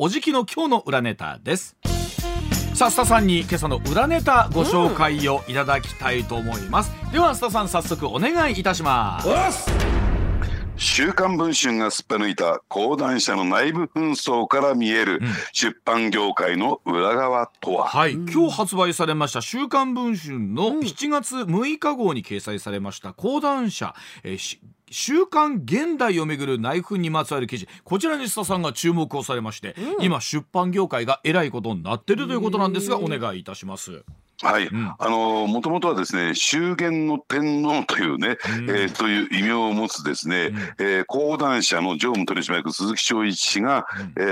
おじきの今日の裏ネタです。さあスタさんに今朝の裏ネタご紹介をいただきたいと思います、うん、ではスタさん早速お願いいたします。週刊文春がすっぱ抜いた講談社の内部紛争から見える出版業界の裏側とは、はい、今日発売されました週刊文春の7月6日号に掲載されました講談社、えー週刊現代をめぐる内紛にまつわる記事こちらに須田さんが注目をされまして、うん、今出版業界がえらいことになってるということなんですがお願いいたします。はい、うん、あのもともとはですね修験の天皇というね、うん、えー、という異名を持つですね、うん、えー、講談社の常務取締役鈴木正一氏が、うん、え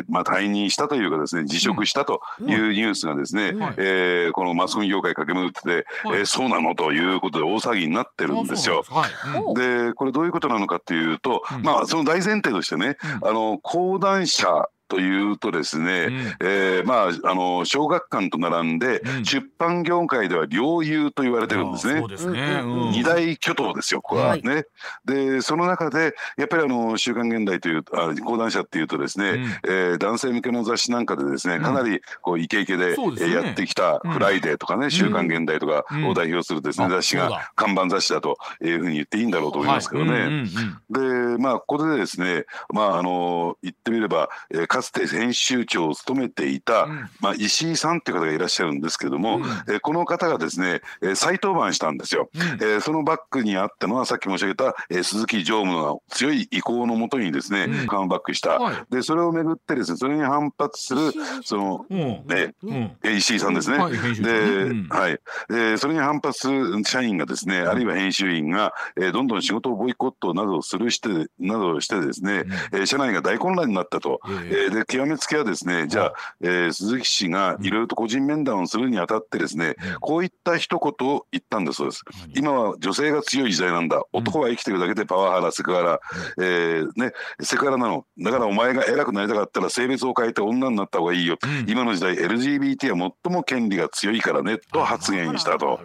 ー、まあ、退任したというかですね辞職したというニュースがですね、うん、えー、このマスコミ業界駆け巡ってて、はい、えー、そうなのということで大騒ぎになってるんですよ。はい、でこれどういうことなのかっていうと、まあその大前提としてね、あの講談社というとですね、うん、えー、まああの小学館と並んで、うん、出版業界では両友と言われてるんですね。そうですね、うん、二大巨頭ですよこれは。ね。はい、でその中でやっぱりあの週刊現代というあ講談社っていうとですね、うん、えー、男性向けの雑誌なんかでですねかなりこうイケイケで、ね、やってきた「フライデー」とかね「週刊現代」とかを代表するですね、雑誌が看板雑誌だというふうに言っていいんだろうと思いますけどね。でまあここでですねまああの言ってみれば、えーかつて編集長を務めていた、うん、まあ、石井さんっていう方がいらっしゃるんですけども、うん、えこの方がですね、え再登板したんですよ、うん、えそのバックにあったのはさっき申し上げた、え鈴木常務の強い意向のもとにですね、うん、カムバックした、はい、でそれをめぐってですねそれに反発するその、ね石井さんですね、はい、で、はい、えそれに反発する社員がですねあるいは編集員が、えどんどん仕事をボイコットなどするしてなどしてですね、え社内が大混乱になったと、えで極めつけはですねじゃあ、えー、鈴木氏がいろいろと個人面談をするにあたってですね、こういった一言を言ったんだそうです。今は女性が強い時代なんだ。男は生きてるだけでパワハラセクハラ、えー、ね、セクハラなの。だからお前が偉くなりたかったら性別を変えて女になった方がいいよ、今の時代 LGBT は最も権利が強いからねと発言したと。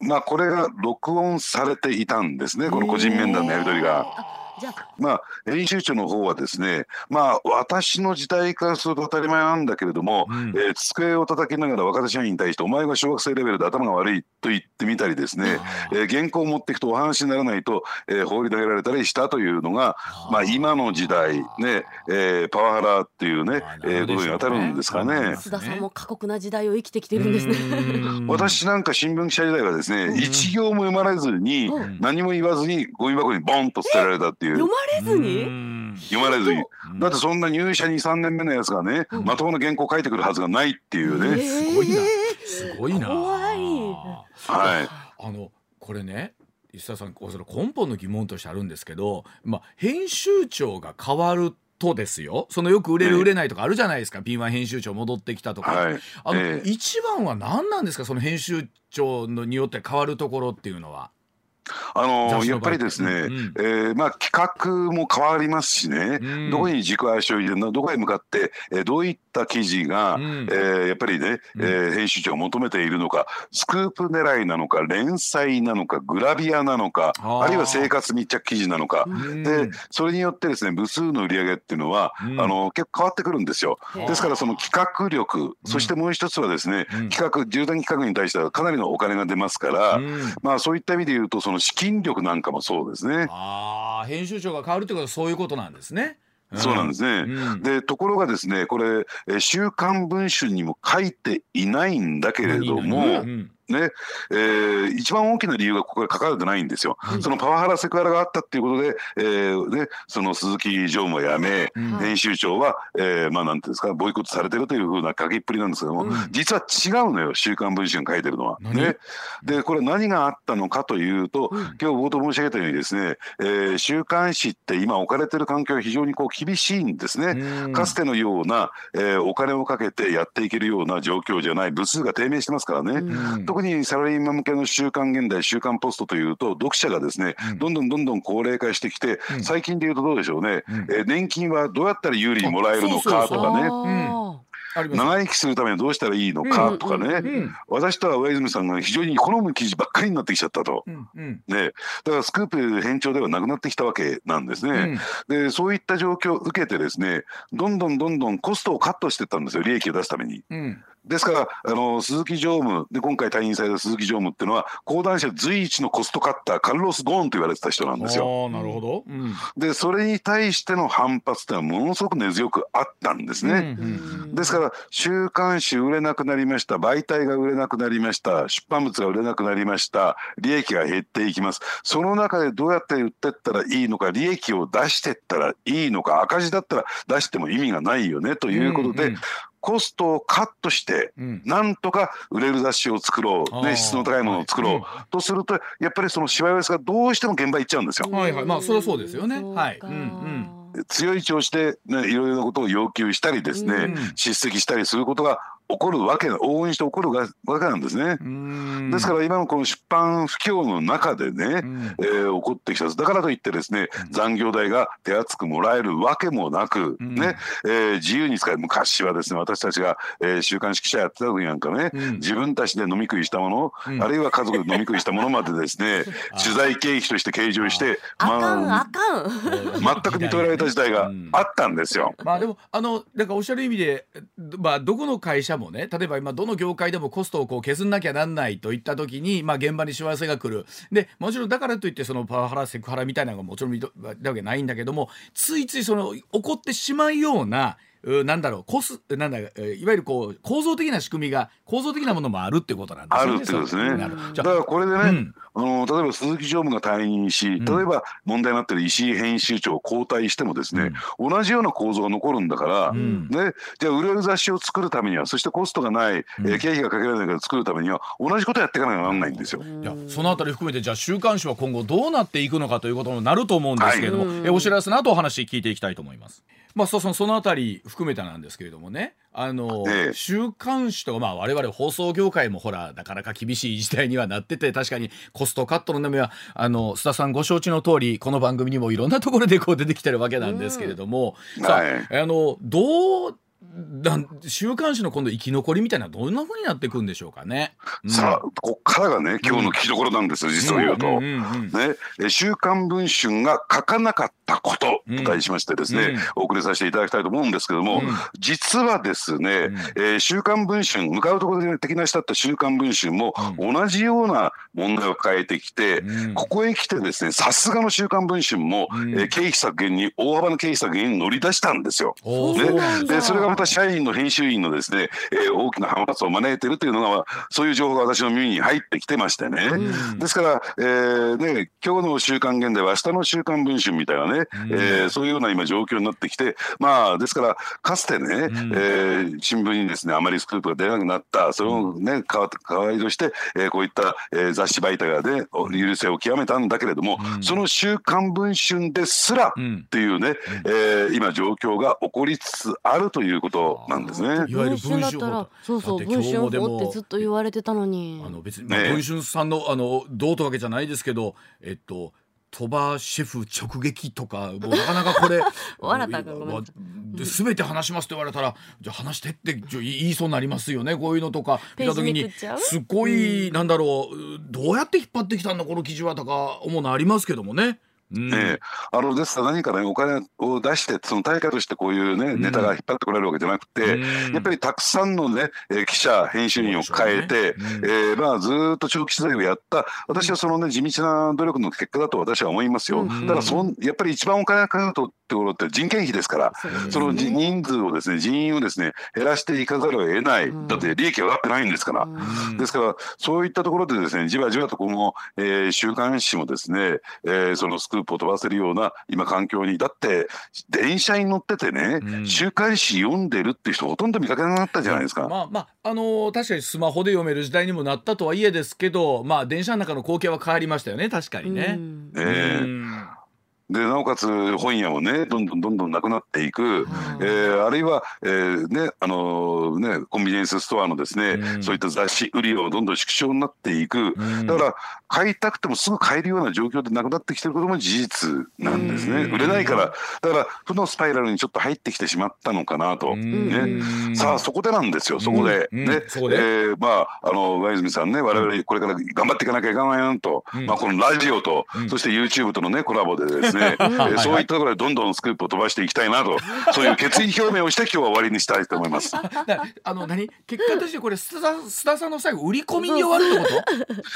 まあこれが録音されていたんですねこの個人面談のやり取りが。まあ編集長の方はですねまあ私の時代からすると当たり前なんだけれども、うん、えー、机を叩きながら若手社員に対してお前が小学生レベルで頭が悪いと言ってみたりですね、えー、原稿を持っていくとお話にならないと、えー、放り投げられたりしたというのがまあ今の時代ね、えー、パワハラっていうね、えー、ことに当たるんですかね。須田さんも過酷な時代を生きてきてるんですね。私なんか新聞記者時代はですね、一行も読まれずに、何も言わずにゴミ箱にボンと捨てられたっていう。読まれずに？読まれずに。だってそんな入社23年目のやつがね、うん、まともな原稿書いてくるはずがないっていうね、えー、すごいな。すごいな。怖い。はい。あのこれね石田さんそれ根本の疑問としてあるんですけど、まあ、編集長が変わるとですよ。そのよく売れる売れないとかあるじゃないですか、P1 編集長戻ってきたとか、はい、あの、えー、一番は何なんですか？その編集長のによって変わるところっていうのは。あのやっぱりですね、うん、えー、まあ、企画も変わりますしね、うん、どこに軸足を入れるのどこへ向かって、えー、どういった記事が、うん、えー、やっぱりね、えー、編集長が求めているのかスクープ狙いなのか連載なのかグラビアなのかあるいは生活密着記事なのか、でそれによってですね部数の売り上げっていうのは、あの結構変わってくるんですよ。ですからその企画力そしてもう一つはですね、企画重大企画に対してはかなりのお金が出ますから、まあそういった意味で言うとその資金力なんかもそうですね。ああ、編集長が変わるってことはそういうことなんですね。そうなんですね。うん、でところがですねこれ「週刊文春」にも書いていないんだけれども、うんねえー、一番大きな理由がここで書かれてないんですよ。そのパワハラセクハラがあったっていうことで、えーね、その鈴木常務を辞め、うん、編集長は、えー、まあなんていうんですかボイコットされてるというふうな書きっぷりなんですけども、うん、実は違うのよ「週刊文春」書いてるのは。ね、でこれ何があったのかというと、うん、今日冒頭申し上げたようにですね、えー、週刊誌って今置かれてる環境は非常にこう厳しいんですね。かつてのような、えー、お金をかけてやっていけるような状況じゃない。部数が低迷してますからね。特にサラリーマン向けの週刊現代週刊ポストというと読者がですね、うん、どんどんどんどん高齢化してきて、うん、最近でいうとどうでしょうね、うん、えー、年金はどうやったら有利にもらえるのかとかね。長生きするためにはどうしたらいいのかとかね、私とは上泉さんが非常に好む記事ばっかりになってきちゃったと、ね、だからスクープ編長ではなくなってきたわけなんですね。でそういった状況を受けてですねどんどんどんどんコストをカットしていったんですよ利益を出すために。ですからあの鈴木常務で今回退任された鈴木常務っていうのは講談社随一のコストカッターカルロス・ゴーンと言われてた人なんですよ。なるほど、うん、でそれに対しての反発っていうのはものすごく根強くあったんですね。ですから週刊誌売れなくなりました媒体が売れなくなりました出版物が売れなくなりました利益が減っていきます。その中でどうやって売ってったらいいのか利益を出してったらいいのか赤字だったら出しても意味がないよねということで、うんうんコストをカットして、なんとか売れる雑誌を作ろう、ね、質の高いものを作ろう、とするとやっぱりそのしわ寄せがどうしても現場行っちゃうんですよ。はいはい、まあそれはそうですよね。はい。うんうん。強い調子で、ね、いろいろなことを要求したりですね、うん、叱責したりすることが起こるわけ応援して起こるわけなんですね。ですから今のこの出版不況の中でね、うん、えー、起こってきた。だからといってですね、残業代が手厚くもらえるわけもなく、うん、ね、えー、自由に使え昔はですね私たちが、えー、週刊誌記者やってた時なんかね、うん、自分たちで飲み食いしたもの、うん、あるいは家族で飲み食いしたものまでですね 取材経費として計上して、まあ、全く認められた時代があったんですよ。まあでもあのだからおっしゃる意味で、まあ、どこの会社もね例えば今どの業界でもコストをこう削んなきゃなんないといった時に、まあ、現場にしわ寄せが来る。でもちろんだからといってそのパワハラセクハラみたいなのがもちろん見たわけないんだけどもついついその起こってしまうようななんだろうコスなんだいわゆるこう構造的な仕組みが構造的なものもあるってことなんですね。あるってことですね。だからこれでね、うん、あの例えば鈴木常務が退任し、例えば問題になってる石井編集長を交代してもですね、うん、同じような構造が残るんだから、うん、ね、じゃあ売れる雑誌を作るためにはそしてコストがない、えー、経費がかけられないから作るためには同じことやっていかなきゃならないんですよ。いやそのあたり含めてじゃあ週刊誌は今後どうなっていくのかということになると思うんですけれども、はい、えお知らせの後お話聞いていきたいと思います。まあ、そそのあたり含めてなんですけれどもね。あの、ええ、週刊誌とか、まあ、我々放送業界もほらなかなか厳しい時代にはなってて確かにコストカットの波はあの須田さんご承知の通りこの番組にもいろんなところでこう出てきてるわけなんですけれども、うん、さあ、はい、あのどう週刊誌の今度生き残りみたいなどんなふうになっていくんでしょうかね。うん、さあここからがね今日の聞きどころなんですよ、うん、実を言うと。ね週刊文春が書かなかったことと題しましてですね、うん、お送りさせていただきたいと思うんですけども、実はですね、えー、週刊文春向かうところで敵なしだった週刊文春も同じような問題を変えてきて、ここへ来てですねさすがの週刊文春も、えー、経費削減に大幅な経費削減に乗り出したんですよ。ね、でそれがまた社員の編集員のですね、えー、大きな反発を招いているというのがそういう情報が私の耳に入ってきてましてね、うん、ですから、えーね、今日の「週刊現代」は明日の「週刊文春」みたいなね、うん、えー、そういうような今状況になってきてまあですからかつてね、うん、えー、新聞にですねあまりスクープが出なくなったそれをね代わりとして、えー、こういった、えー、雑誌媒体がね許せを極めたんだけれども、うん、その「週刊文春」ですらっていうね、うん、えー、今状況が起こりつつあるということなんですね。いわゆる文春法そうそう文春法ってずっと言われてたのに。あの別に、まあ、文春さんのあのどうとわけじゃないですけどえっと鳥羽シェフ直撃とかもうなかなかこれ 笑っ全て話しますと言われたらじゃあ話してって言いそうになりますよねこういうのとか見た時にすごい、うん、なんだろうどうやって引っ張ってきたんだこの記事はとか思うのありますけどもね。えあのですから何かねお金を出してその対価としてこういうね、ネタが引っ張ってこられるわけじゃなくて、やっぱりたくさんのね、え記者編集員を変えて、ね。えー、まあずっと長期取材をやった。私はそのね地道な努力の結果だと私は思いますよ。だからそんやっぱり一番お金がかかるとところって人件費ですから、その人数をですね人員をですね減らしていかざるを得ない、だって利益は上がってないんですから、ですからそういったところでですねじわじわとこの、えー、週刊誌もですね、えー、そのスクープを飛ばせるような今環境にだって電車に乗っててね、週刊誌読んでるって人ほとんど見かけなくなったじゃないですか。まあまああのー、確かにスマホで読める時代にもなったとはいえですけどまあ電車の中の光景は変わりましたよね確かにね。えーでなおかつ本屋もねどんどんどんどんなくなっていく、えー、あるいは、えーねあのー、ね、コンビニエンスストアのですね、うん、そういった雑誌売りをどんどん縮小になっていく、うん、だから買いたくてもすぐ買えるような状況でなくなってきてることも事実なんですね、売れないから。だから負のスパイラルにちょっと入ってきてしまったのかなと、ね、さあそこでなんですよ。そこで、ね。えー、まああの上泉さんね我々これから頑張っていかなきゃいけないなと、まあ、このラジオと、そして YouTube とのねコラボでですね、えー、そういったところでどんどんスクープを飛ばしていきたいなとそういう決意表明をして今日は終わりにしたいと思います。あの何？結果としてこれ須田須田さんの最後売り込みに終わるってこ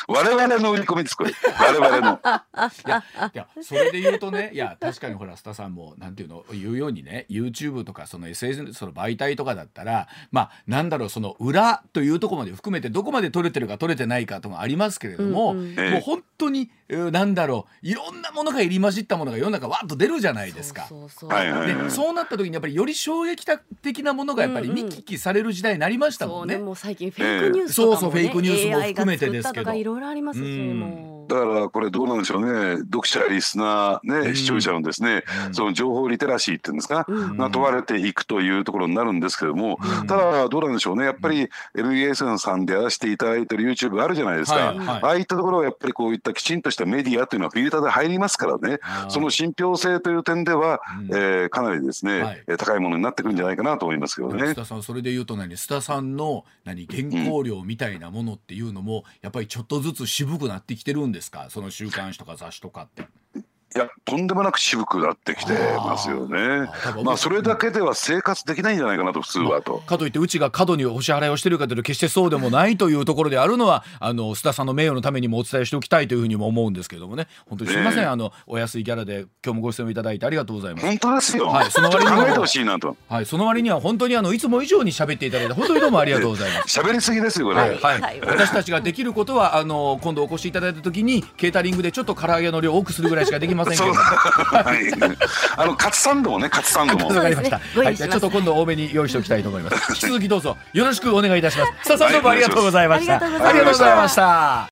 と？我々の売り込みですこれ。我々の。いやいやそれで言うとねいや確かにほら須田さんもなんていうの言うようにね YouTube とかその SNS その媒体とかだったらまあなんだろうその裏というところまで含めてどこまで撮れてるか撮れてないかとかありますけれども、うんうん、もう本当になんだろういろんなものが入り混じったものが世の中わっと出るじゃないですか。そうそうでそうなった時にやっぱりより衝撃的なものがやっぱり見聞きされる時代になりましたもんね。うんうん、もう最近フェイクニュースとかも、ね、そうそうフェイクニュースも含めてですけど。いろいろありますし、もう。だからこれどうなんでしょうね。読者リスナーね、視聴者のですね、その情報リテラシーっていうんですか、が問われていくというところになるんですけども、ただどうなんでしょうね。やっぱり NBS さんでやらせていただいてる YouTube あるじゃないですか、ああいったところはやっぱりこういったきちんとしたメディアというのはフィルターで入りますからね。その信憑性という点では、えー、かなりですね、はい、高いものになってくるんじゃないかなと思いますけどね。須田さんそれで言うと何？須田さんの何？原稿料みたいなものっていうのも、やっぱりちょっとずつ渋くなってきてるんですですか？その週刊誌とか雑誌とかって。いやとんでもなく渋くなってきてますよね。まあそれだけでは生活できないんじゃないかなと普通はと。かといってうちが過度にお支払いをしてるかというと決してそうでもないというところであるのはあの須田さんの名誉のためにもお伝えしておきたいというふうにも思うんですけどもね本当にすみません、ね、あのお安いギャラで今日もご出演いただいてありがとうございます。本当ですよ。はいその割には考えてほしいなと。はいその割には本当にあのいつも以上に喋っていただいて本当にどうもありがとうございます。喋りすぎですよこれ。はい、はい、私たちができることはあの今度お越しいただいた時にケータリングでちょっと唐揚げの量を多くするぐらいしかできませんけど。はい、あのカツサンドもねカツサンドも。わかりました。はい、じゃちょっと今度多めに用意しておきたいと思います。引き続きどうぞよろしくお願いいたします。さあ、どうもありがとうございました。ありがとうございました。